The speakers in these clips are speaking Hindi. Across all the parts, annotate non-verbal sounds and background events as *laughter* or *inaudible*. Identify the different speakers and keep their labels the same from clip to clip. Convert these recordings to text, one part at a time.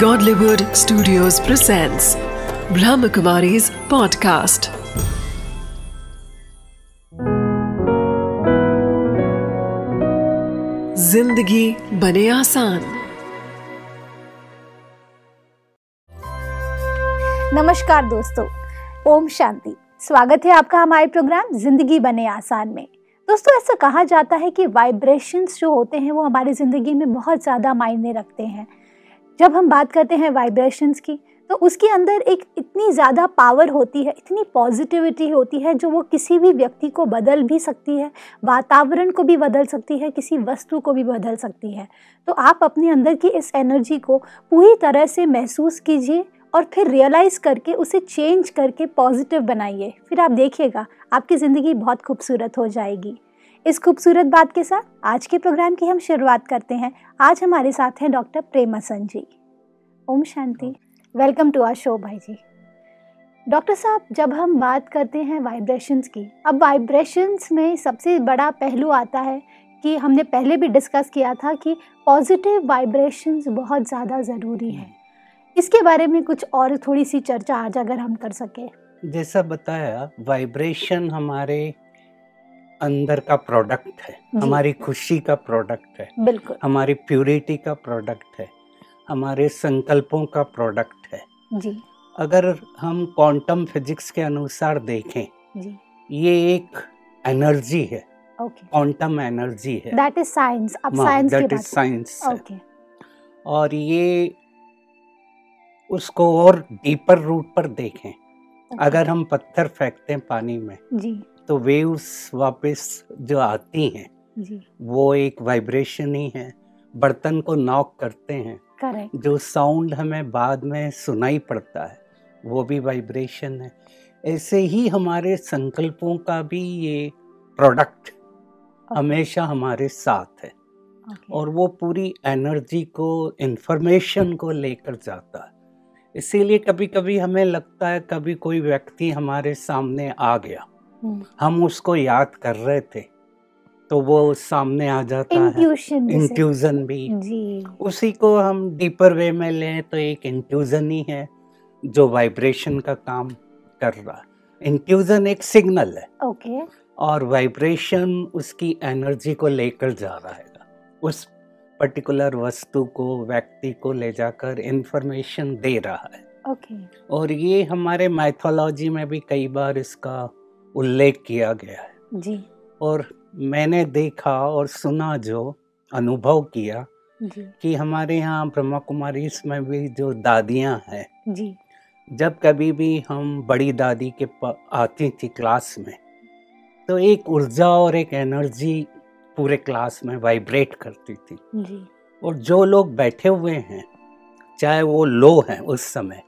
Speaker 1: Godlywood Studios presents Brahmakumari's podcast. ज़िंदगी बने आसान।
Speaker 2: नमस्कार दोस्तों, ओम शांति। स्वागत है आपका हमारे प्रोग्राम ज़िंदगी बने आसान में। दोस्तों, ऐसा कहा जाता है कि वाइब्रेशंस जो होते हैं, वो हमारी ज़िंदगी में बहुत ज़्यादा मायने रखते हैं। जब हम बात करते हैं वाइब्रेशंस की तो उसके अंदर एक इतनी ज़्यादा पावर होती है, इतनी पॉजिटिविटी होती है, जो वो किसी भी व्यक्ति को बदल भी सकती है, वातावरण को भी बदल सकती है, किसी वस्तु को भी बदल सकती है। तो आप अपने अंदर की इस एनर्जी को पूरी तरह से महसूस कीजिए और फिर रियलाइज़ करके उसे चेंज करके पॉजिटिव बनाइए। फिर आप देखिएगा, आपकी ज़िंदगी बहुत खूबसूरत हो जाएगी। इस खूबसूरत बात के साथ आज के प्रोग्राम की हम शुरुआत करते हैं। आज हमारे साथ हैं डॉक्टर प्रेमासन जी ओम शांति। वेलकम टू आर शो, भाई जी। डॉक्टर साहब, जब हम बात करते हैं वाइब्रेशंस की, अब वाइब्रेशंस में सबसे बड़ा पहलू आता है कि हमने पहले भी डिस्कस किया था कि पॉजिटिव वाइब्रेशंस बहुत ज़्यादा ज़रूरी है। इसके बारे में कुछ और थोड़ी सी चर्चा आज अगर हम कर सके।
Speaker 3: जैसा बताया वाइब्रेशन हमारे अंदर का प्रोडक्ट है हमारी खुशी का प्रोडक्ट है
Speaker 2: बिल्कुल।
Speaker 3: हमारी प्यूरिटी का प्रोडक्ट है हमारे संकल्पों का प्रोडक्ट है।
Speaker 2: जी।
Speaker 3: अगर हम क्वांटम फिजिक्स के अनुसार देखें
Speaker 2: जी।
Speaker 3: ये एक एनर्जी है क्वांटम एनर्जी है।
Speaker 2: दैट इज़ साइंस अब science
Speaker 3: that is science
Speaker 2: okay
Speaker 3: और ये उसको और डीपर रूट पर देखें। Okay. अगर हम पत्थर फेंकते हैं पानी में
Speaker 2: जी।
Speaker 3: तो वेव्स वापस जो आती हैं
Speaker 2: जी।
Speaker 3: वो एक वाइब्रेशन ही है। बर्तन को नॉक करते हैं।
Speaker 2: करेक्ट
Speaker 3: जो साउंड हमें बाद में सुनाई पड़ता है वो भी वाइब्रेशन है। ऐसे ही हमारे संकल्पों का भी ये प्रोडक्ट हमेशा हमारे साथ है। और वो पूरी एनर्जी को इंफॉर्मेशन को लेकर जाता है। इसीलिए कभी कभी हमें लगता है कभी कोई व्यक्ति हमारे सामने आ गया। हम उसको याद कर रहे थे तो वो सामने आ जाता intuition
Speaker 2: है
Speaker 3: इंट्यूजन भी।
Speaker 2: जी।
Speaker 3: उसी को हम डीपर वे में लें तो एक इंट्यूजन ही है जो वाइब्रेशन का काम कर रहा इंट्यूजन एक सिग्नल है।
Speaker 2: ओके
Speaker 3: और वाइब्रेशन उसकी एनर्जी को लेकर जा रहा है। उस पर्टिकुलर वस्तु को व्यक्ति को ले जाकर इंफॉर्मेशन दे रहा है।
Speaker 2: ओके
Speaker 3: और ये हमारे माइथोलॉजी में भी कई बार इसका उल्लेख किया गया है।
Speaker 2: जी।
Speaker 3: और मैंने देखा और सुना जो अनुभव किया
Speaker 2: जी।
Speaker 3: कि हमारे यहाँ ब्रह्मा कुमारी इसमें भी जो दादियाँ हैं
Speaker 2: जी।
Speaker 3: जब कभी भी हम बड़ी दादी के आती थी क्लास में तो एक ऊर्जा और एक एनर्जी पूरे क्लास में वाइब्रेट करती थी।
Speaker 2: जी।
Speaker 3: और जो लोग बैठे हुए हैं चाहे वो लो हैं उस समय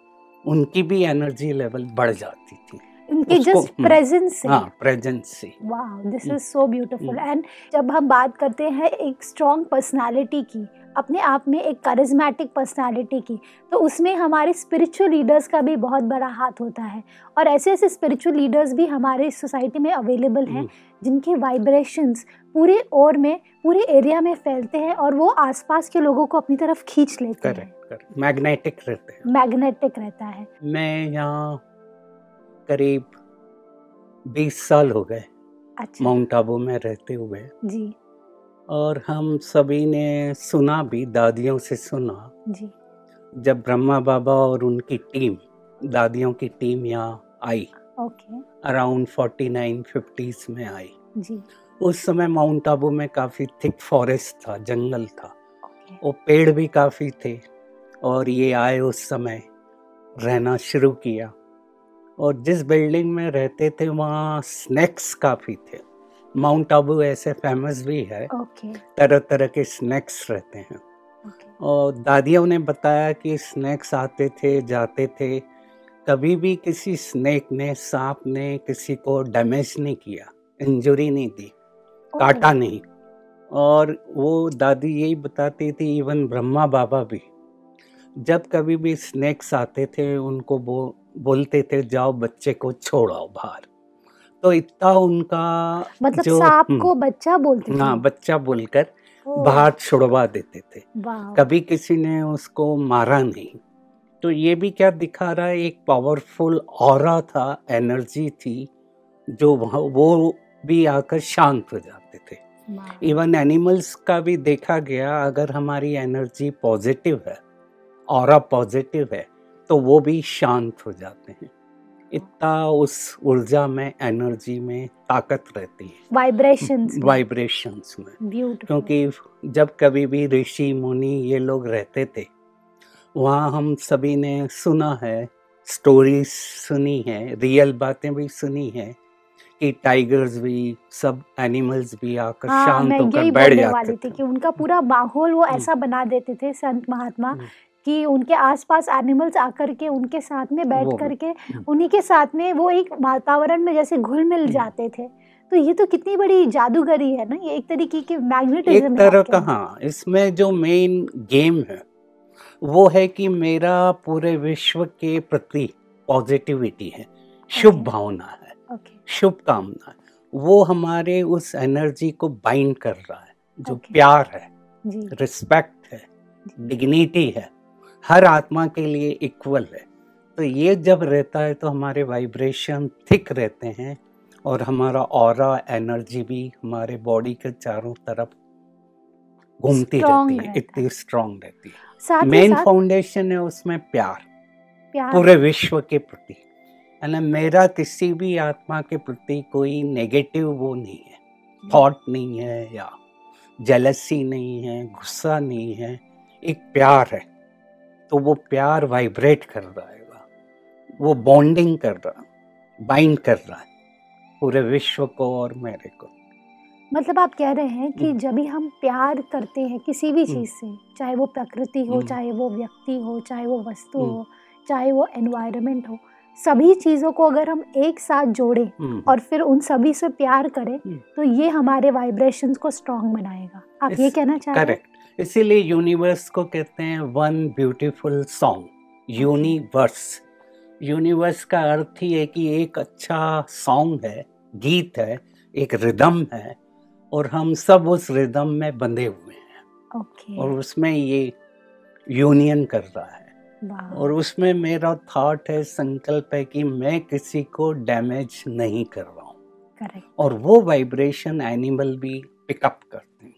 Speaker 3: उनकी भी एनर्जी लेवल बढ़ जाती थी।
Speaker 2: उनकी जस्ट
Speaker 3: हम्म,
Speaker 2: प्रेजेंस से।
Speaker 3: हाँ प्रेजेंस से।
Speaker 2: वाह this is so beautiful. And जब हम बात करते हैं एक स्ट्रॉन्ग पर्सनालिटी की अपने आप में एक करिज्मेटिक पर्सनालिटी की तो उसमें हमारे स्पिरिचुअल लीडर्स का भी बहुत बड़ा हाथ होता है। और ऐसे ऐसे स्पिरिचुअल लीडर्स भी हमारे सोसाइटी में अवेलेबल हैं
Speaker 3: हम्म,
Speaker 2: जिनके वाइब्रेशंस पूरे ओर में पूरे एरिया में फैलते हैं और वो आसपास के लोगों को अपनी तरफ़ खींच लेते हैं।
Speaker 3: मैग्नेटिक रहते हैं।
Speaker 2: मैग्नेटिक रहता है।
Speaker 3: मैं यहाँ करीब 20 साल हो गए
Speaker 2: अच्छा।
Speaker 3: माउंट आबू में रहते हुए।
Speaker 2: जी।
Speaker 3: और हम सभी ने सुना भी दादियों से सुना।
Speaker 2: जी।
Speaker 3: जब ब्रह्मा बाबा और उनकी टीम दादियों की टीम यहाँ आई। अराउंड फोर्टी नाइन फिफ्टीज में आई।
Speaker 2: जी।
Speaker 3: उस समय माउंट आबू में काफ़ी थिक फॉरेस्ट था जंगल था। वो पेड़ भी काफ़ी थे। और ये आए उस समय रहना शुरू किया। और जिस बिल्डिंग में रहते थे वहाँ स्नैक्स काफ़ी थे। माउंट आबू ऐसे फ़ेमस भी है।
Speaker 2: ओके
Speaker 3: तरह तरह के स्नैक्स रहते हैं।
Speaker 2: ओके
Speaker 3: और दादियों ने बताया कि स्नैक्स आते थे जाते थे। कभी भी किसी स्नेक ने सांप ने किसी को डैमेज नहीं किया इंजरी नहीं दी काटा नहीं। और वो दादी यही बताती थी इवन ब्रह्मा बाबा भी। जब कभी भी स्नैक्स आते थे उनको बो, बोलते थे जाओ बच्चे को छोड़ाओ बाहर। तो इतना उनका
Speaker 2: मतलब
Speaker 3: जो-
Speaker 2: सांप
Speaker 3: हम्म,
Speaker 2: को बच्चा बोलते थे?
Speaker 3: हाँ बच्चा बोलकर बाहर छुड़वा देते थे। कभी किसी ने उसको मारा नहीं। तो ये भी क्या दिखा रहा है एक पावरफुल और था एनर्जी थी जो वहाँ वो भी आकर शांत हो जाते थे। इवन एनिमल्स का भी देखा गया अगर हमारी एनर्जी पॉजिटिव है और पॉजिटिव है तो वो भी शांत हो जाते हैं। इतना उस ऊर्जा में एनर्जी में ताकत रहती है।
Speaker 2: वाइब्रेशंस
Speaker 3: वाइब्रेशंस में। क्योंकि जब कभी भी ऋषि मुनि ये लोग रहते थे वहाँ हम सभी ने सुना है स्टोरीज सुनी है रियल बातें भी सुनी है कि टाइगर्स भी सब एनिमल्स भी आकर
Speaker 2: हाँ
Speaker 3: शांत होकर बैठ जाते
Speaker 2: थे कि उनका पूरा माहौल वो ऐसा बना देते थे संत महात्मा।
Speaker 3: हम्म।
Speaker 2: कि उनके आसपास एनिमल्स आकर के उनके साथ में बैठ करके
Speaker 3: हम्म।
Speaker 2: उन्हीं के साथ में वो एक वातावरण में जैसे घुल मिल
Speaker 3: हम्म।
Speaker 2: जाते थे। तो ये तो कितनी बड़ी जादूगरी है ना ये एक तरीके की मैग्नेटिज्म
Speaker 3: एक तरह का हाँ इसमें जो मेन गेम है वो है कि मेरा पूरे विश्व के प्रति पॉजिटिविटी है शुभ भावना है शुभ कामना है। वो हमारे उस एनर्जी को बाइंड कर रहा है जो प्यार है रिस्पेक्ट है डिग्निटी है हर आत्मा के लिए इक्वल है। तो ये जब रहता है तो हमारे वाइब्रेशन थिक रहते हैं और हमारा और एनर्जी भी हमारे बॉडी के चारों तरफ़ घूमती रहती है इतनी स्ट्रांग रहती है। मेन फाउंडेशन है उसमें प्यार।
Speaker 2: प्यार।
Speaker 3: पूरे विश्व के प्रति। है ना मेरा किसी भी आत्मा के प्रति कोई नेगेटिव वो नहीं है। थॉट नहीं है या जेलसी नहीं है गुस्सा नहीं है एक प्यार है। तो वो प्यार वाइब्रेट कर रहा है वो बॉन्डिंग कर रहा बाइंड कर रहा है पूरे विश्व को और मेरे को
Speaker 2: मतलब आप कह रहे हैं कि
Speaker 3: हम्म।
Speaker 2: जब भी हम प्यार करते हैं किसी भी
Speaker 3: हम्म।
Speaker 2: चीज़ से चाहे वो प्रकृति हो
Speaker 3: हम्म।
Speaker 2: चाहे वो व्यक्ति हो चाहे वो वस्तु। हो चाहे वो एनवायरनमेंट हो सभी चीज़ों को अगर हम एक साथ जोड़ें। और फिर उन सभी से प्यार करें। तो ये हमारे वाइब्रेशंस को स्ट्रांग बनाएगा आप ये कहना चाह रहे हैं
Speaker 3: इसीलिए यूनिवर्स को कहते हैं one beautiful song universe universe का अर्थ ही है कि एक अच्छा सॉन्ग है गीत है एक रिदम है और हम सब उस रिदम में बंधे हुए हैं।
Speaker 2: ओके
Speaker 3: और उसमें ये यूनियन कर रहा है। और उसमें मेरा थॉट है संकल्प है कि मैं किसी को डैमेज नहीं कर रहा हूँ। और वो वाइब्रेशन एनिमल भी पिकअप करते हैं।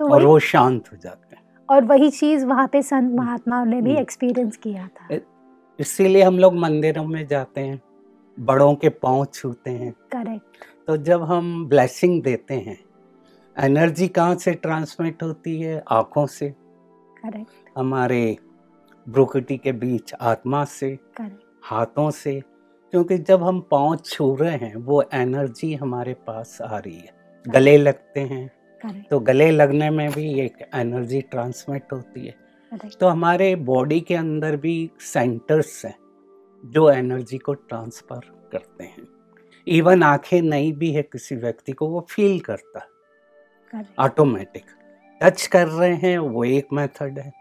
Speaker 2: तो
Speaker 3: और वो शांत हो जाते हैं।
Speaker 2: और वही चीज़ वहाँ पे संत महात्माओं ने भी
Speaker 3: हम्म।
Speaker 2: एक्सपीरियंस किया था।
Speaker 3: इसीलिए हम लोग मंदिरों में जाते हैं बड़ों के पाँव छूते हैं।
Speaker 2: करेक्ट
Speaker 3: तो जब हम ब्लेसिंग देते हैं एनर्जी कहाँ से ट्रांसमिट होती है? आँखों से।
Speaker 2: करेक्ट
Speaker 3: हमारे ब्रोकटी के बीच आत्मा से
Speaker 2: करेक्ट
Speaker 3: हाथों से क्योंकि जब हम पाँव छू रहे हैं वो एनर्जी हमारे पास आ रही है। गले लगते हैं। तो गले लगने में भी एक एनर्जी ट्रांसमिट होती है। तो हमारे बॉडी के अंदर भी सेंटर्स हैं जो एनर्जी को ट्रांसफ़र करते हैं। इवन आँखें नहीं भी है किसी व्यक्ति को वो फील करता ऑटोमेटिक टच कर रहे हैं वो एक मेथड है।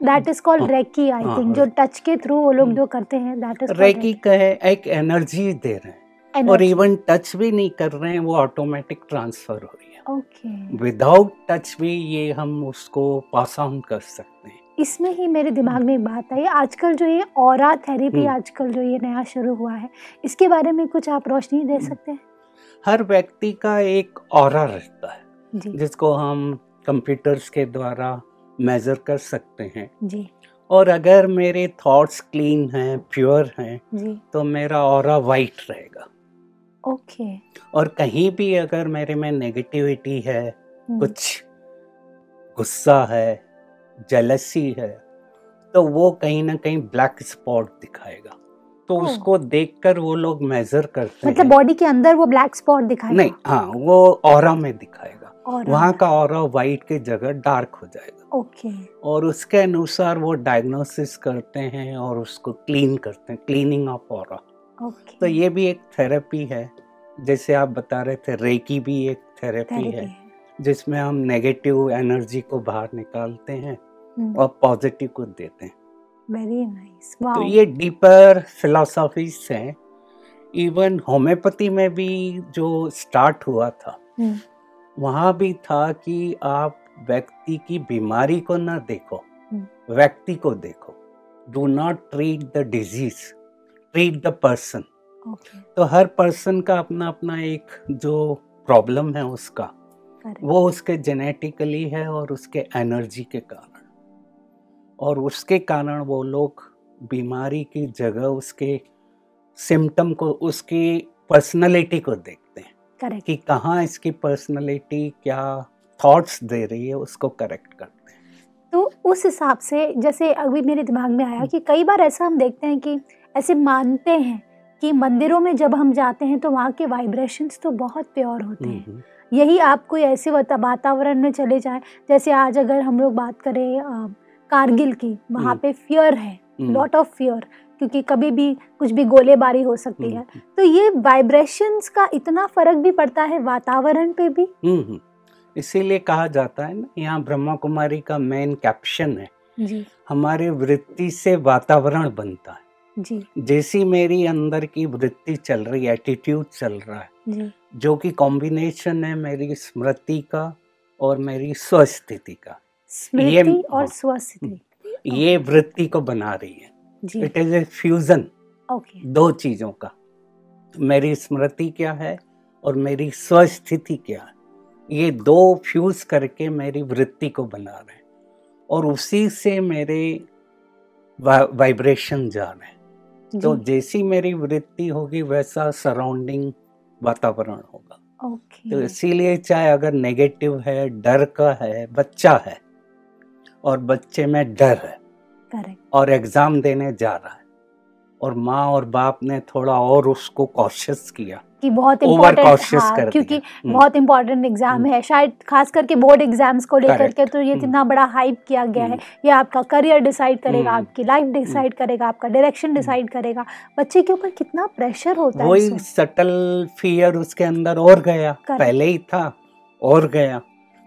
Speaker 2: That is called reiki I think जो टच के थ्रू वो लोग
Speaker 3: हम्म।
Speaker 2: जो करते हैं दैट इज़
Speaker 3: रेकी का है एक एनर्जी दे रहे हैं। और इवन टच भी नहीं कर रहे हैं वो ऑटोमेटिक ट्रांसफ़र हो रही है।
Speaker 2: ओके
Speaker 3: विदाउट टच भी ये हम उसको पास ऑन कर सकते हैं।
Speaker 2: इसमें ही मेरे दिमाग में एक बात आई आजकल जो ये और थेरेपी
Speaker 3: हम्म।
Speaker 2: आजकल जो ये नया शुरू हुआ है इसके बारे में कुछ आप रोशनी दे
Speaker 3: हम्म।
Speaker 2: सकते हैं?
Speaker 3: हर व्यक्ति का एक और रहता है
Speaker 2: जी।
Speaker 3: जिसको हम कंप्यूटर्स के द्वारा मेजर कर सकते हैं।
Speaker 2: जी।
Speaker 3: और अगर मेरे थॉट्स क्लीन हैं प्योर हैं तो मेरा और वाइट रहेगा।
Speaker 2: ओके।
Speaker 3: और कहीं भी अगर मेरे में नेगेटिविटी है
Speaker 2: हम्म,
Speaker 3: कुछ गुस्सा है जलसी है तो वो कहीं ना कहीं ब्लैक स्पॉट दिखाएगा। तो। उसको देखकर वो लोग मेजर करते
Speaker 2: मतलब बॉडी के अंदर वो ब्लैक स्पॉट दिखाएगा?
Speaker 3: नहीं हाँ वो और में दिखाएगा। वहाँ का और वाइट की जगह डार्क हो जाएगा।
Speaker 2: ओके।
Speaker 3: और उसके अनुसार वो डायग्नोसिस करते हैं और उसको क्लीन करते हैं क्लीनिंग ऑफ़ ऑरा
Speaker 2: ओके
Speaker 3: तो ये भी एक थेरेपी है। जैसे आप बता रहे थे रेकी भी एक थेरेपी
Speaker 2: थेरेपी
Speaker 3: है
Speaker 2: है।
Speaker 3: जिसमें हम नेगेटिव एनर्जी को बाहर निकालते हैं
Speaker 2: हम्म,
Speaker 3: और पॉजिटिव को देते हैं।
Speaker 2: Very nice
Speaker 3: nice.
Speaker 2: wow.
Speaker 3: तो ये डीपर फिलोसॉफीज हैं। इवन होम्योपैथी में भी जो स्टार्ट हुआ था
Speaker 2: हम्म,
Speaker 3: वहाँ भी था कि आप व्यक्ति की बीमारी को ना देखो
Speaker 2: हम्म।
Speaker 3: व्यक्ति को देखो। Do not treat the disease treat the person तो हर पर्सन का अपना अपना एक जो प्रॉब्लम है उसका वो उसके जेनेटिकली है और उसके एनर्जी के कारण। और उसके कारण वो लोग बीमारी की जगह उसके सिम्टम को उसकी पर्सनालिटी को देखते हैं
Speaker 2: करेक्ट
Speaker 3: कि कहाँ इसकी पर्सनालिटी क्या थॉट्स दे रही है उसको करेक्ट करते हैं।
Speaker 2: तो उस हिसाब से जैसे अभी मेरे दिमाग में आया कि कई बार ऐसा हम देखते हैं कि ऐसे मानते हैं कि मंदिरों में जब हम जाते हैं तो वहाँ के वाइब्रेशंस तो बहुत प्योर होते हैं।
Speaker 3: हम्म,
Speaker 2: यही आप कोई ऐसे वातावरण में चले जाएँ जैसे आज अगर हम लोग बात करें अ, कारगिल की वहाँ
Speaker 3: हम्म।
Speaker 2: पे फियर है
Speaker 3: हम्म,
Speaker 2: लॉट ऑफ़ फियर क्योंकि कभी भी कुछ भी गोलेबारी हो सकती है।
Speaker 3: हम्म,
Speaker 2: तो ये वाइब्रेशंस का इतना फ़र्क भी पड़ता है वातावरण पे भी?
Speaker 3: हम्म, हम्म। इसीलिए कहा जाता है ना यहाँ ब्रह्मा कुमारी का मेन कैप्शन है।
Speaker 2: जी।
Speaker 3: हमारे वृत्ति से वातावरण बनता है।
Speaker 2: जी।
Speaker 3: जैसी मेरी अंदर की वृत्ति चल रही है एटीट्यूड चल रहा है
Speaker 2: जी।
Speaker 3: जो कि कॉम्बिनेशन है मेरी स्मृति का और मेरी स्वस्थिति का।
Speaker 2: स्मृति
Speaker 3: हाँ।
Speaker 2: और स्वस्थिति।
Speaker 3: ये वृत्ति को बना रही है। इट इज़ ए फ्यूजन दो चीज़ों का। मेरी स्मृति क्या है और मेरी स्वस्थिति क्या है? ये दो फ्यूज करके मेरी वृत्ति को बना रहे हैं और उसी से मेरे वाइब्रेशन जा रहे हैं। तो जैसी मेरी वृत्ति होगी वैसा सराउंडिंग वातावरण होगा। तो इसीलिए चाहे अगर नेगेटिव है डर का है बच्चा है और बच्चे में डर है
Speaker 2: करेक्ट।
Speaker 3: और एग्ज़ाम देने जा रहा है और माँ और बाप ने थोड़ा और उसको कॉशियस किया
Speaker 2: कि बहुत इम्पोर्टेंट
Speaker 3: दिया।
Speaker 2: क्योंकि
Speaker 3: हम्म।
Speaker 2: बहुत इम्पोर्टेंट एग्ज़ाम
Speaker 3: हम्म।
Speaker 2: है शायद खास करके बोर्ड एग्ज़ाम्स को लेकर के तो ये
Speaker 3: हम्म।
Speaker 2: इतना बड़ा हाइप किया गया है।
Speaker 3: हम्म।
Speaker 2: ये आपका करियर डिसाइड करेगा
Speaker 3: हम्म।
Speaker 2: आपकी लाइफ डिसाइड करेगा आपका डायरेक्शन डिसाइड करेगा। बच्चे के ऊपर कितना प्रेशर होता है
Speaker 3: वही सटल फियर उसके अंदर और गया। पहले ही था और गया।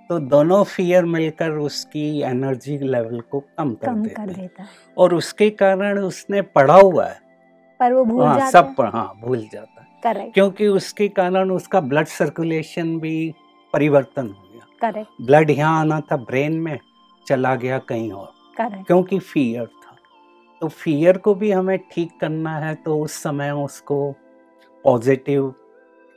Speaker 3: तो दोनों फियर मिलकर उसकी एनर्जी लेवल को कम कर
Speaker 2: कम
Speaker 3: देते
Speaker 2: कर देता है।
Speaker 3: और उसके कारण उसने पढ़ा हुआ है।
Speaker 2: पर वो भूल
Speaker 3: हाँ
Speaker 2: जाता
Speaker 3: सब
Speaker 2: है।
Speaker 3: पढ़- हाँ भूल जाता है।
Speaker 2: करेक्ट
Speaker 3: क्योंकि उसके कारण उसका ब्लड सर्कुलेशन भी परिवर्तन हो गया।
Speaker 2: करेक्ट
Speaker 3: ब्लड यहाँ आना था ब्रेन में चला गया कहीं और।
Speaker 2: करेक्ट
Speaker 3: क्योंकि फियर था। तो फियर को भी हमें ठीक करना है तो उस समय उसको पॉजिटिव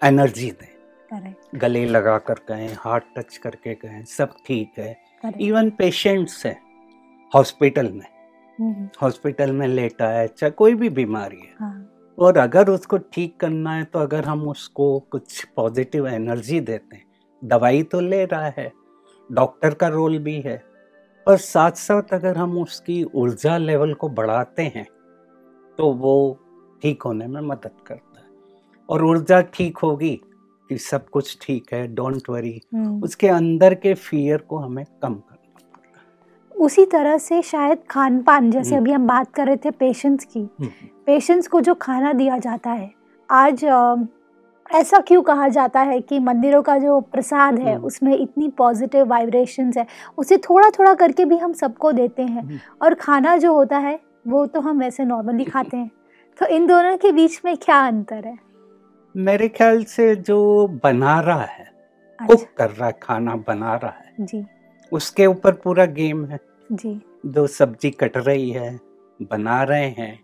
Speaker 3: एनर्जी दें।
Speaker 2: करेक्ट
Speaker 3: गले लगा कर कहें हार्ट टच करके कहें सब ठीक है। इवन पेशेंट्स हैं हॉस्पिटल में।
Speaker 2: हम्म,
Speaker 3: हॉस्पिटल में लेटा है चाहे कोई भी बीमारी है।
Speaker 2: हाँ।
Speaker 3: और अगर उसको ठीक करना है तो अगर हम उसको कुछ पॉजिटिव एनर्जी देते हैं दवाई तो ले रहा है डॉक्टर का रोल भी है पर साथ साथ अगर हम उसकी ऊर्जा लेवल को बढ़ाते हैं तो वो ठीक होने में मदद करता है और ऊर्जा ठीक होगी कि सब कुछ ठीक है डोंट वरी
Speaker 2: हम्म।
Speaker 3: उसके अंदर के फियर को हमें कम है
Speaker 2: उसी तरह से शायद खान पान जैसे
Speaker 3: हम्म।
Speaker 2: अभी हम बात कर रहे थे पेशेंट्स की।
Speaker 3: हम्म,
Speaker 2: पेशेंट्स को जो खाना दिया जाता है आज ऐसा क्यों कहा जाता है कि मंदिरों का जो प्रसाद है
Speaker 3: हम्म।
Speaker 2: उसमें इतनी पॉजिटिव वाइब्रेशंस है उसे थोड़ा थोड़ा करके भी हम सबको देते हैं। और खाना जो होता है वो तो हम वैसे नॉर्मली *laughs* खाते हैं। तो इन दोनों के बीच में क्या अंतर है?
Speaker 3: मेरे ख्याल से जो बना रहा है कुक
Speaker 2: अच्छा।
Speaker 3: कर रहा है खाना बना रहा है
Speaker 2: जी।
Speaker 3: उसके ऊपर पूरा गेम है।
Speaker 2: जी।
Speaker 3: दो सब्ज़ी कट रही है बना रहे हैं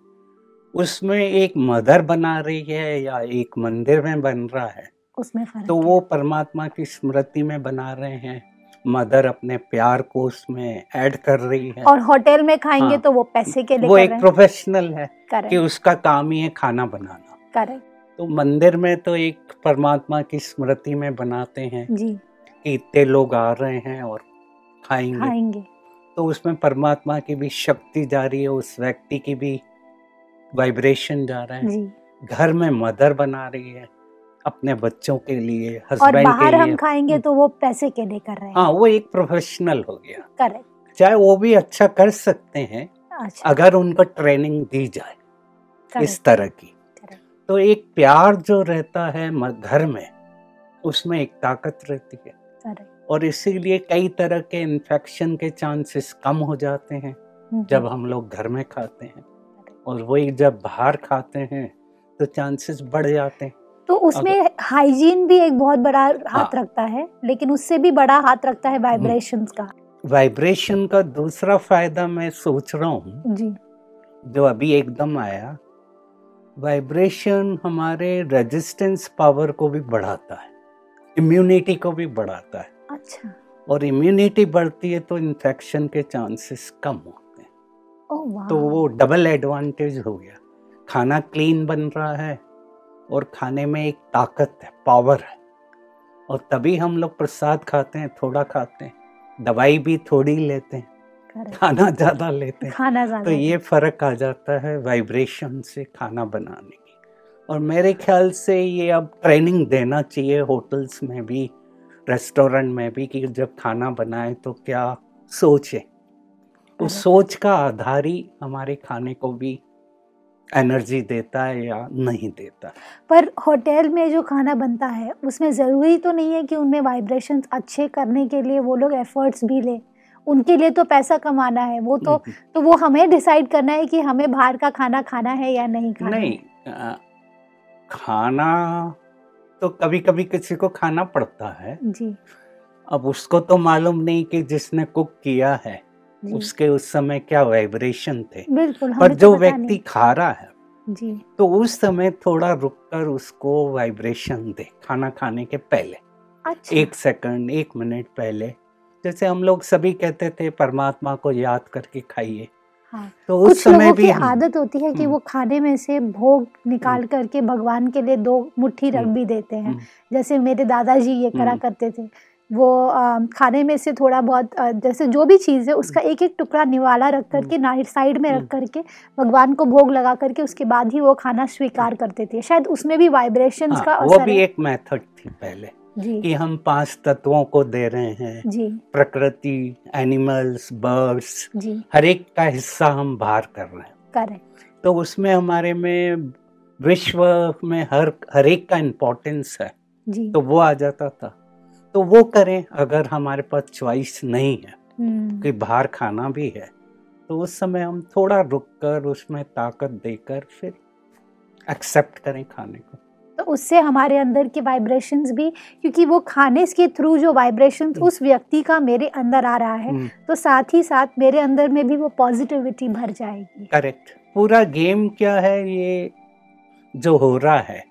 Speaker 3: उसमें एक मदर बना रही है या एक मंदिर में बन रहा है
Speaker 2: उसमें फ़र्क
Speaker 3: तो वो परमात्मा की स्मृति में बना रहे हैं। मदर अपने प्यार को उसमें ऐड कर रही है।
Speaker 2: और होटल में खाएँगे
Speaker 3: हाँ।
Speaker 2: तो वो पैसे के लिए
Speaker 3: वो एक प्रोफेशनल है। कि उसका काम ही है खाना बनाना।
Speaker 2: करेक्ट
Speaker 3: तो मंदिर में तो एक परमात्मा की स्मृति में बनाते हैं
Speaker 2: जी।
Speaker 3: इतने लोग आ रहे हैं और खाएँगे।
Speaker 2: खाएँगे।
Speaker 3: तो उसमें परमात्मा की भी शक्ति जा रही है उस व्यक्ति की भी वाइब्रेशन जा रहा है। घर में मदर बना रही है अपने बच्चों के लिए
Speaker 2: और
Speaker 3: हस्बैंड
Speaker 2: बाहर
Speaker 3: के
Speaker 2: हम खाएँगे तो वो पैसे के लिए कर रहे हैं।
Speaker 3: हाँ वो एक प्रोफेशनल हो गया।
Speaker 2: करेक्ट
Speaker 3: चाहे वो भी अच्छा कर सकते हैं
Speaker 2: अच्छा।
Speaker 3: अगर उनको ट्रेनिंग दी जाए इस तरह की। तो एक प्यार जो रहता है घर में उसमें एक ताकत रहती है।
Speaker 2: करेक्ट
Speaker 3: और इसीलिए कई तरह के इन्फेक्शन के चांसेस कम हो जाते हैं जब हम लोग घर में खाते हैं। और वही जब बाहर खाते हैं तो चांसेस बढ़ जाते हैं।
Speaker 2: तो उसमें हाइजीन भी एक बहुत बड़ा हाथ हाँ, रखता है लेकिन उससे भी बड़ा हाथ रखता है वाइब्रेशन का।
Speaker 3: वाइब्रेशन का दूसरा फ़ायदा मैं सोच रहा हूँ।
Speaker 2: जो।
Speaker 3: अभी एकदम आया वाइब्रेशन हमारे रेजिस्टेंस पावर को भी बढ़ाता है इम्यूनिटी को भी बढ़ाता है।
Speaker 2: अच्छा।
Speaker 3: और इम्यूनिटी बढ़ती है तो इन्फेक्शन के चांसेस कम होते हैं।
Speaker 2: ओह वाह।
Speaker 3: तो वो डबल एडवांटेज हो गया। खाना क्लीन बन रहा है और खाने में एक ताकत है पावर है। और तभी हम लोग प्रसाद खाते हैं थोड़ा खाते हैं। दवाई भी थोड़ी लेते हैं. खाना ज़्यादा लेते हैं।
Speaker 2: खाना ज़्यादा
Speaker 3: तो ये फ़र्क आ जाता है वाइब्रेशन से खाना बनाने की। और मेरे ख्याल से ये अब ट्रेनिंग देना चाहिए होटल्स में भी। रेस्टोरेंट में भी कि जब खाना बनाए तो क्या सोचे? उस सोच का आधार ही हमारे खाने को भी एनर्जी देता है या नहीं देता।
Speaker 2: पर होटल में जो खाना बनता है उसमें ज़रूरी तो नहीं है कि उनमें वाइब्रेशंस अच्छे करने के लिए वो लोग एफर्ट्स भी लें। उनके लिए तो पैसा कमाना है वो तो
Speaker 3: हम्म,
Speaker 2: तो वो हमें डिसाइड करना है कि हमें बाहर का खाना खाना है या नहीं खाना
Speaker 3: नहीं अ, खाना तो कभी कभी किसी को खाना पड़ता है।
Speaker 2: जी।
Speaker 3: अब उसको तो मालूम नहीं कि जिसने कुक किया है उसके उस समय क्या वाइब्रेशन थे।
Speaker 2: बिल्कुल
Speaker 3: पर जो
Speaker 2: तो
Speaker 3: व्यक्ति खा रहा है
Speaker 2: जी।
Speaker 3: तो उस समय थोड़ा रुककर उसको वाइब्रेशन दे खाना खाने के पहले।
Speaker 2: अच्छा।
Speaker 3: एक सेकंड एक मिनट पहले। जैसे हम लोग सभी कहते थे परमात्मा को याद करके खाइए।
Speaker 2: हाँ।
Speaker 3: तो उस
Speaker 2: कुछ
Speaker 3: समय
Speaker 2: लोगों
Speaker 3: भी
Speaker 2: की
Speaker 3: हम-
Speaker 2: आदत होती है कि
Speaker 3: हम्म।
Speaker 2: वो खाने में से भोग निकाल करके भगवान के लिए दो मुट्ठी रख
Speaker 3: हम्म।
Speaker 2: भी देते हैं।
Speaker 3: हम्म,
Speaker 2: जैसे मेरे दादाजी ये करा
Speaker 3: हम्म।
Speaker 2: करते थे। वो खाने में से थोड़ा बहुत जैसे जो भी चीज़ है उसका एक एक टुकड़ा निवाला रख करके ना साइड में रख
Speaker 3: हम्म।
Speaker 2: करके भगवान को भोग लगा करके उसके बाद ही वो खाना स्वीकार करते थे। शायद उसमें भी वाइब्रेशंस का
Speaker 3: हाँ, वो भी एक मेथड थी पहले। कि हम पाँच तत्वों को दे रहे हैं।
Speaker 2: जी।
Speaker 3: प्रकृति एनिमल्स बर्ड्स हर एक का हिस्सा हम बाहर कर रहे हैं।
Speaker 2: करेक्ट।
Speaker 3: तो उसमें हमारे में विश्व में हर हर एक का इम्पोर्टेंस है।
Speaker 2: जी।
Speaker 3: तो वो आ जाता था। तो वो करें अगर हमारे पास चॉइस नहीं है।
Speaker 2: हम्म,
Speaker 3: कि बाहर खाना भी है। तो उस समय हम थोड़ा रुक कर उसमें ताकत देकर फिर एक्सेप्ट करें खाने को।
Speaker 2: उससे हमारे अंदर के वाइब्रेशंस भी क्योंकि वो खाने के थ्रू जो वाइब्रेशंस
Speaker 3: हम्म।
Speaker 2: उस व्यक्ति का मेरे अंदर आ रहा है
Speaker 3: हम्म,
Speaker 2: तो साथ ही साथ मेरे अंदर में भी वो पॉजिटिविटी भर जाएगी।
Speaker 3: करेक्ट पूरा गेम क्या है ये? जो हो रहा है।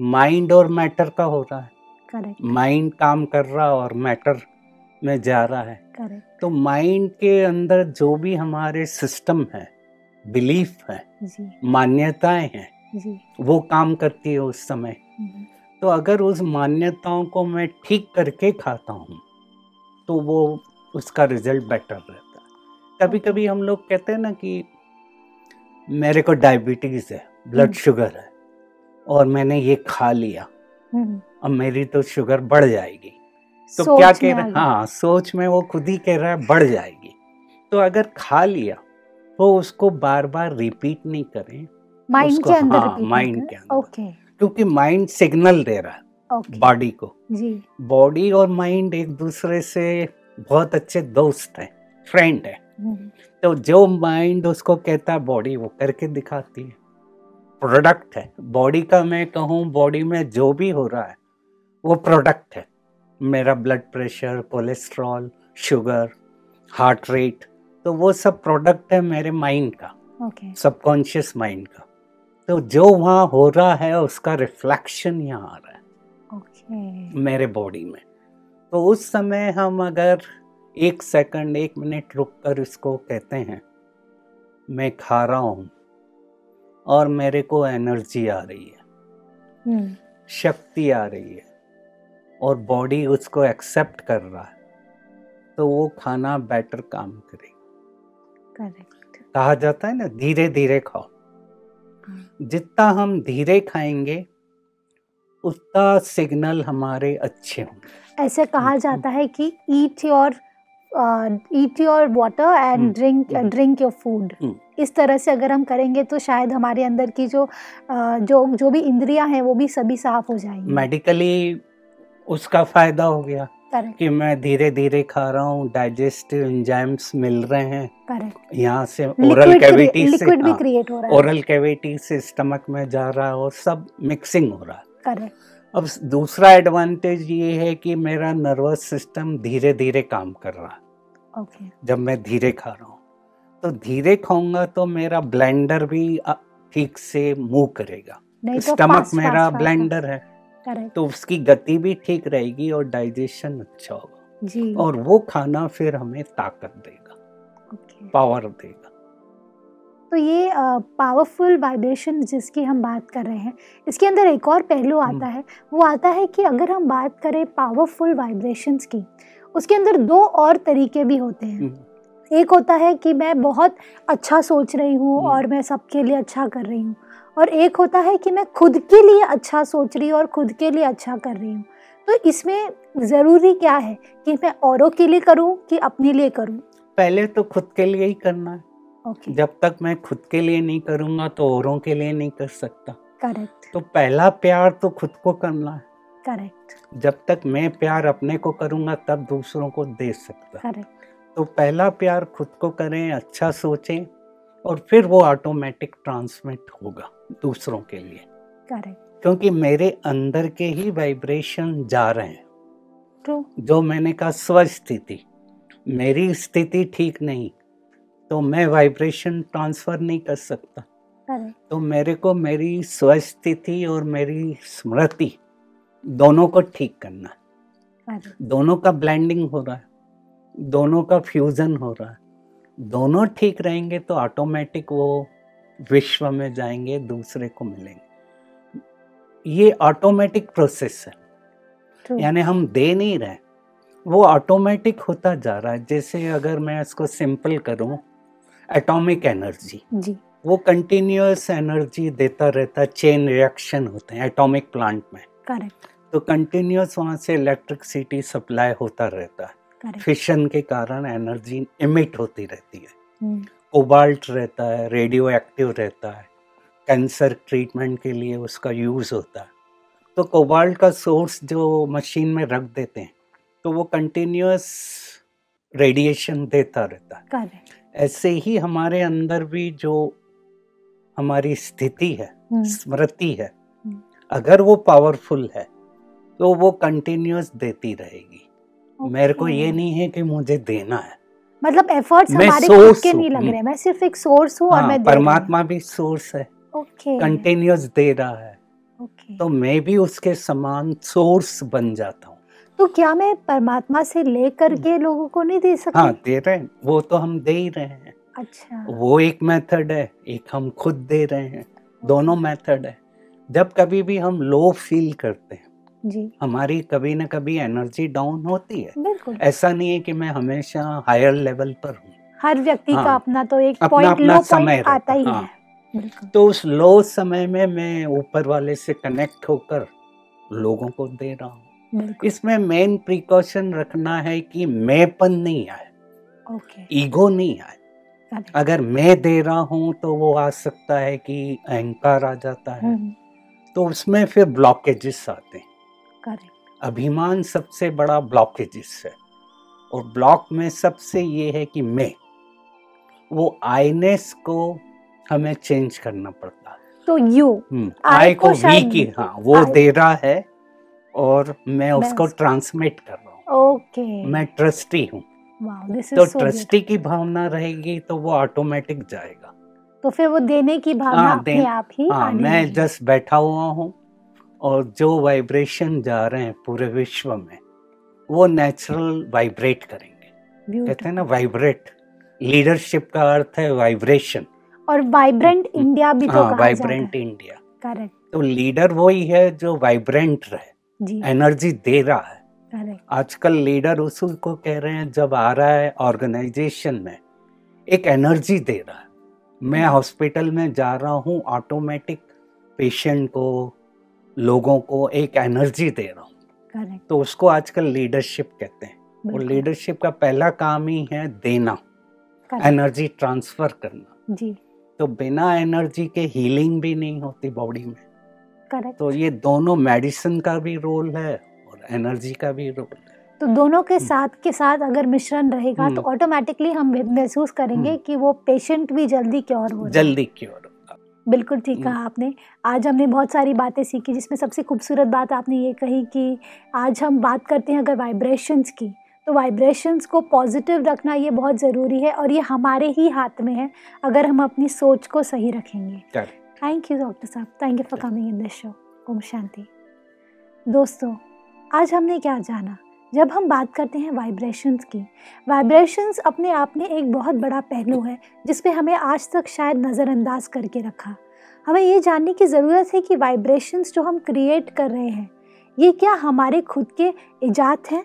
Speaker 3: माइंड और मैटर का हो रहा है।
Speaker 2: करेक्ट
Speaker 3: माइंड काम कर रहा और मैटर में जा रहा है।
Speaker 2: करेक्ट
Speaker 3: तो माइंड के अंदर जो भी हमारे सिस्टम है बिलीफ है मान्यताएँ हैं
Speaker 2: जी।
Speaker 3: वो काम करती है उस समय।
Speaker 2: हम्म,
Speaker 3: तो अगर उस मान्यताओं को मैं ठीक करके खाता हूँ तो वो उसका रिज़ल्ट बेटर रहता है। कभी कभी हम लोग कहते हैं ना कि मेरे को डायबिटीज़ है ब्लड
Speaker 2: हम्म।
Speaker 3: शुगर है और मैंने ये खा लिया
Speaker 2: हम्म,
Speaker 3: अब मेरी तो शुगर बढ़ जाएगी। तो क्या कह रहा है? हाँ सोच में वो खुद ही कह रहा है बढ़ जाएगी। तो अगर खा लिया तो उसको बार बार रिपीट नहीं करें
Speaker 2: माइंड के अंदर
Speaker 3: हाँ, माइंड के अंदर।
Speaker 2: ओके
Speaker 3: क्योंकि माइंड सिग्नल दे रहा है
Speaker 2: ओके
Speaker 3: बॉडी को।
Speaker 2: जी।
Speaker 3: बॉडी और माइंड एक दूसरे से बहुत अच्छे दोस्त हैं फ्रेंड है।
Speaker 2: हम्म,
Speaker 3: तो जो माइंड उसको कहता है बॉडी वो करके दिखाती है। प्रोडक्ट है। बॉडी का मैं कहूँ बॉडी में जो भी हो रहा है वो प्रोडक्ट है। मेरा blood pressure cholesterol sugar heart rate तो वो सब प्रोडक्ट है मेरे माइंड का। सबकॉन्शियस माइंड का। तो जो वहाँ हो रहा है उसका रिफ्लेक्शन यहाँ आ रहा है।
Speaker 2: ओके
Speaker 3: मेरे बॉडी में। तो उस समय हम अगर एक सेकंड एक मिनट रुक कर इसको कहते हैं मैं खा रहा हूँ और मेरे को एनर्जी आ रही है।
Speaker 2: हम्म,
Speaker 3: शक्ति आ रही है और बॉडी उसको एक्सेप्ट कर रहा है तो वो खाना बेटर काम करेगा।
Speaker 2: करेक्ट
Speaker 3: कहा जाता है ना धीरे धीरे खाओ। जितना हम धीरे खाएँगे उतना सिग्नल हमारे अच्छे होंगे।
Speaker 2: ऐसे कहा
Speaker 3: हम्म,
Speaker 2: जाता है कि eat your eat your water and drink. Drink your food. इस तरह से अगर हम करेंगे तो शायद हमारे अंदर की जो uh, जो जो भी इंद्रियाँ हैं वो भी सभी साफ़ हो जाएँगी।
Speaker 3: मेडिकली उसका फ़ायदा हो गया
Speaker 2: करेक्ट
Speaker 3: कि मैं धीरे धीरे खा रहा हूँ डाइजेस्टिव एंजाइम्स मिल रहे हैं।
Speaker 2: करेक्ट
Speaker 3: यहाँ से ओरल कैविटी से
Speaker 2: भी
Speaker 3: हाँ,
Speaker 2: क्रिएट हो रहा है।
Speaker 3: ओरल कैविटी से स्टमक में जा रहा है और सब मिक्सिंग हो रहा है।
Speaker 2: करेक्ट
Speaker 3: अब दूसरा एडवांटेज ये है कि मेरा नर्वस सिस्टम धीरे धीरे काम कर रहा है।
Speaker 2: ओके
Speaker 3: जब मैं धीरे खा रहा हूँ। तो धीरे खाऊँगा तो मेरा ब्लेंडर भी ठीक से मूव करेगा।
Speaker 2: नहीं तो
Speaker 3: स्टमक मेरा ब्लेंडर है।
Speaker 2: करेक्ट
Speaker 3: तो उसकी गति भी ठीक रहेगी और डाइजेशन अच्छा होगा।
Speaker 2: जी।
Speaker 3: और वो खाना फिर हमें ताकत देगा। पावर देगा।
Speaker 2: तो ये पावरफुल वाइब्रेशन जिसकी हम बात कर रहे हैं इसके अंदर एक और पहलू
Speaker 3: हम्म।
Speaker 2: आता है। वो आता है कि अगर हम बात करें पावरफुल वाइब्रेशंस की उसके अंदर दो और तरीके भी होते हैं।
Speaker 3: हम्म,
Speaker 2: एक होता है कि मैं बहुत अच्छा सोच रही हूँ
Speaker 3: हम्म।
Speaker 2: और मैं सबके लिए अच्छा कर रही हूँ। और एक होता है कि मैं खुद के लिए अच्छा सोच रही हूँ और खुद के लिए अच्छा कर रही हूँ। तो इसमें ज़रूरी क्या है कि मैं औरों के लिए करूँ कि अपने लिए करूँ?
Speaker 3: पहले तो खुद के लिए ही करना है।
Speaker 2: ओके।
Speaker 3: जब तक मैं खुद के लिए नहीं करूँगा तो औरों के लिए नहीं कर सकता।
Speaker 2: करेक्ट।
Speaker 3: तो पहला प्यार तो खुद को करना है।
Speaker 2: करेक्ट।
Speaker 3: जब तक मैं प्यार अपने को करूँगा तब दूसरों को दे सकता।
Speaker 2: करेक्ट।
Speaker 3: तो पहला प्यार खुद को करें अच्छा सोचें और फिर वो ऑटोमेटिक ट्रांसमिट होगा दूसरों के लिए।
Speaker 2: करेक्ट
Speaker 3: क्योंकि मेरे अंदर के ही वाइब्रेशन जा रहे हैं।
Speaker 2: ट्रू
Speaker 3: जो मैंने कहा स्वस्थिति मेरी स्थिति ठीक नहीं तो मैं वाइब्रेशन ट्रांसफ़र नहीं कर सकता। तो मेरे को मेरी स्वस्थिति और मेरी स्मृति दोनों को ठीक करना है। दोनों का ब्लेंडिंग हो रहा है दोनों का फ्यूजन हो रहा है। दोनों ठीक रहेंगे तो ऑटोमेटिक वो विश्व में जाएँगे दूसरे को मिलेंगे। ये ऑटोमेटिक प्रोसेस है। यानी हम दे नहीं रहे वो ऑटोमेटिक होता जा रहा है। जैसे अगर मैं इसको सिंपल करूँ एटॉमिक एनर्जी
Speaker 2: जी।
Speaker 3: वो कंटिन्यूस एनर्जी देता रहता चेन रिएक्शन होते हैं एटॉमिक प्लांट में।
Speaker 2: करेक्ट
Speaker 3: तो कंटिन्यूस वहाँ से इलेक्ट्रिसिटी सप्लाई होता रहता है। फिशन के कारण एनर्जी इमिट होती रहती है।
Speaker 2: हम्म,
Speaker 3: कोबाल्ट रहता है रेडियो एक्टिव रहता है। कैंसर ट्रीटमेंट के लिए उसका यूज़ होता है। तो कोबाल्ट का सोर्स जो मशीन में रख देते हैं तो वो कंटिन्यूस रेडिएशन देता रहता है। ऐसे ही हमारे अंदर भी जो हमारी स्थिति है
Speaker 2: हम्म,
Speaker 3: स्मृति है
Speaker 2: हम्म।
Speaker 3: अगर वो पावरफुल है तो वो कंटिन्यूस देती रहेगी। मेरे को ये नहीं है कि मुझे देना है।
Speaker 2: मतलब एफर्ट्स हमारे खुद के नहीं लग रहे मैं सिर्फ़ एक सोर्स हूँ और
Speaker 3: हाँ,
Speaker 2: मैं।
Speaker 3: परमात्मा भी सोर्स है। कंटिन्यूस दे रहा है। तो मैं भी उसके समान सोर्स बन जाता हूँ।
Speaker 2: तो क्या मैं परमात्मा से ले करके लोगों को नहीं दे सकता?
Speaker 3: हाँ दे रहे हैं। वो तो हम दे ही रहे हैं।
Speaker 2: अच्छा।
Speaker 3: वो एक मेथड है एक हम खुद दे रहे हैं। दोनों मेथड है। जब कभी भी हम लो फील करते हैं
Speaker 2: जी।
Speaker 3: हमारी कभी ना कभी एनर्जी डाउन होती है।
Speaker 2: बिल्कुल।
Speaker 3: ऐसा नहीं है कि मैं हमेशा हायर लेवल पर हूँ।
Speaker 2: हर व्यक्ति
Speaker 3: हाँ, का
Speaker 2: अपना तो एक
Speaker 3: अपना-
Speaker 2: पॉइंट
Speaker 3: अपना
Speaker 2: लो
Speaker 3: समय
Speaker 2: आता ही
Speaker 3: हाँ।
Speaker 2: है।
Speaker 3: तो उस लो समय में मैं ऊपर वाले से कनेक्ट होकर लोगों को दे रहा हूँ। इसमें मेन प्रिकॉशन रखना है कि मैंपन नहीं आए। ईगो नहीं आए। अगर मैं दे रहा हूँ तो वो आ सकता है कि अहंकार आ जाता है।
Speaker 2: हम्म,
Speaker 3: तो उसमें फिर ब्लॉकेजेस आते हैं।
Speaker 2: करेक्ट
Speaker 3: अभिमान सबसे बड़ा ब्लॉकेजेस है और ब्लॉक में सबसे ये है कि मैं वो आईनेस को हमें चेंज करना पड़ता है।
Speaker 2: तो यू
Speaker 3: हम्म, आई को
Speaker 2: को
Speaker 3: वी की हाँ वो दे रहा है और मैं उसको। ट्रांसमिट कर रहा हूँ।
Speaker 2: ओके।
Speaker 3: मैं ट्रस्टी हूँ। तो
Speaker 2: सो
Speaker 3: ट्रस्टी की भावना रहेगी तो वो ऑटोमेटिक जाएगा।
Speaker 2: तो फिर वो देने की भावना
Speaker 3: हाँ,
Speaker 2: अपने
Speaker 3: दे-
Speaker 2: आप ही
Speaker 3: हाँ मैं जस्ट बैठा हुआ हूँ। और जो वाइब्रेशन जा रहे हैं पूरे विश्व में वो नेचुरल वाइब्रेट करेंगे। कहते हैं ना वाइब्रेट लीडरशिप का अर्थ है वाइब्रेशन
Speaker 2: और वाइब्रेंट इंडिया भी तो
Speaker 3: हाँ वाइब्रेंट इंडिया
Speaker 2: करेक्ट
Speaker 3: तो लीडर वही है जो वाइब्रेंट रहे। एनर्जी दे रहा है। आजकल लीडर उसी को कह रहे हैं जब आ रहा है ऑर्गेनाइजेशन में। एक एनर्जी दे रहा है। मैं हॉस्पिटल में जा रहा हूँ ऑटोमेटिक पेशेंट को लोगों को एक एनर्जी दे रहा हूँ।
Speaker 2: करेक्ट
Speaker 3: तो उसको आजकल लीडरशिप कहते हैं। और लीडरशिप का पहला काम ही है देना। एनर्जी ट्रांसफ़र करना।
Speaker 2: जी।
Speaker 3: तो बिना एनर्जी के हीलिंग भी नहीं होती बॉडी में।
Speaker 2: करेक्ट
Speaker 3: तो ये दोनों मेडिसिन का भी रोल है और एनर्जी का भी रोल है।
Speaker 2: तो दोनों के साथ के साथ अगर मिश्रण रहेगा तो
Speaker 3: हम्म।
Speaker 2: ऑटोमेटिकली हम महसूस करेंगे
Speaker 3: हम्म।
Speaker 2: कि वो पेशेंट भी जल्दी क्योर हो
Speaker 3: जल्दी क्योर
Speaker 2: बिल्कुल ठीक
Speaker 3: हम्म।
Speaker 2: कहा आपने। आज हमने बहुत सारी बातें सीखी जिसमें सबसे खूबसूरत बात आपने ये कही कि आज हम बात करते हैं अगर वाइब्रेशंस की तो वाइब्रेशंस को पॉजिटिव रखना ये बहुत ज़रूरी है और ये हमारे ही हाथ में है अगर हम अपनी सोच को सही रखेंगे। थैंक यू डॉक्टर साहब। Thank you for coming in this show ओम शांति। दोस्तों आज हमने क्या जाना? जब हम बात करते हैं वाइब्रेशंस की वाइब्रेशंस अपने आप में एक बहुत बड़ा पहलू है, जिस पे हमें आज तक शायद नज़रअंदाज करके रखा। हमें ये जानने की ज़रूरत है कि वाइब्रेशंस जो हम क्रिएट कर रहे हैं, ये क्या हमारे खुद के ईजाद हैं?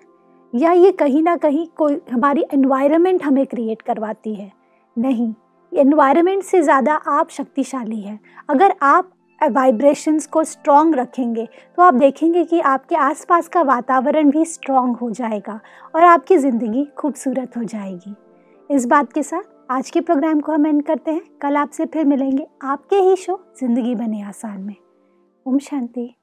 Speaker 2: या ये कहीं ना कहीं कोई हमारी एनवायरनमेंट हमें क्रिएट करवाती है? नहीं एनवायरनमेंट से ज़्यादा आप शक्तिशाली हैं। अगर आप वाइब्रेशंस को स्ट्रॉन्ग रखेंगे तो आप देखेंगे कि आपके आसपास का वातावरण भी स्ट्रॉन्ग हो जाएगा और आपकी ज़िंदगी खूबसूरत हो जाएगी। इस बात के साथ आज के प्रोग्राम को हम एंड करते हैं। कल आपसे फिर मिलेंगे आपके ही शो ज़िंदगी बने आसान में। ओम शांति।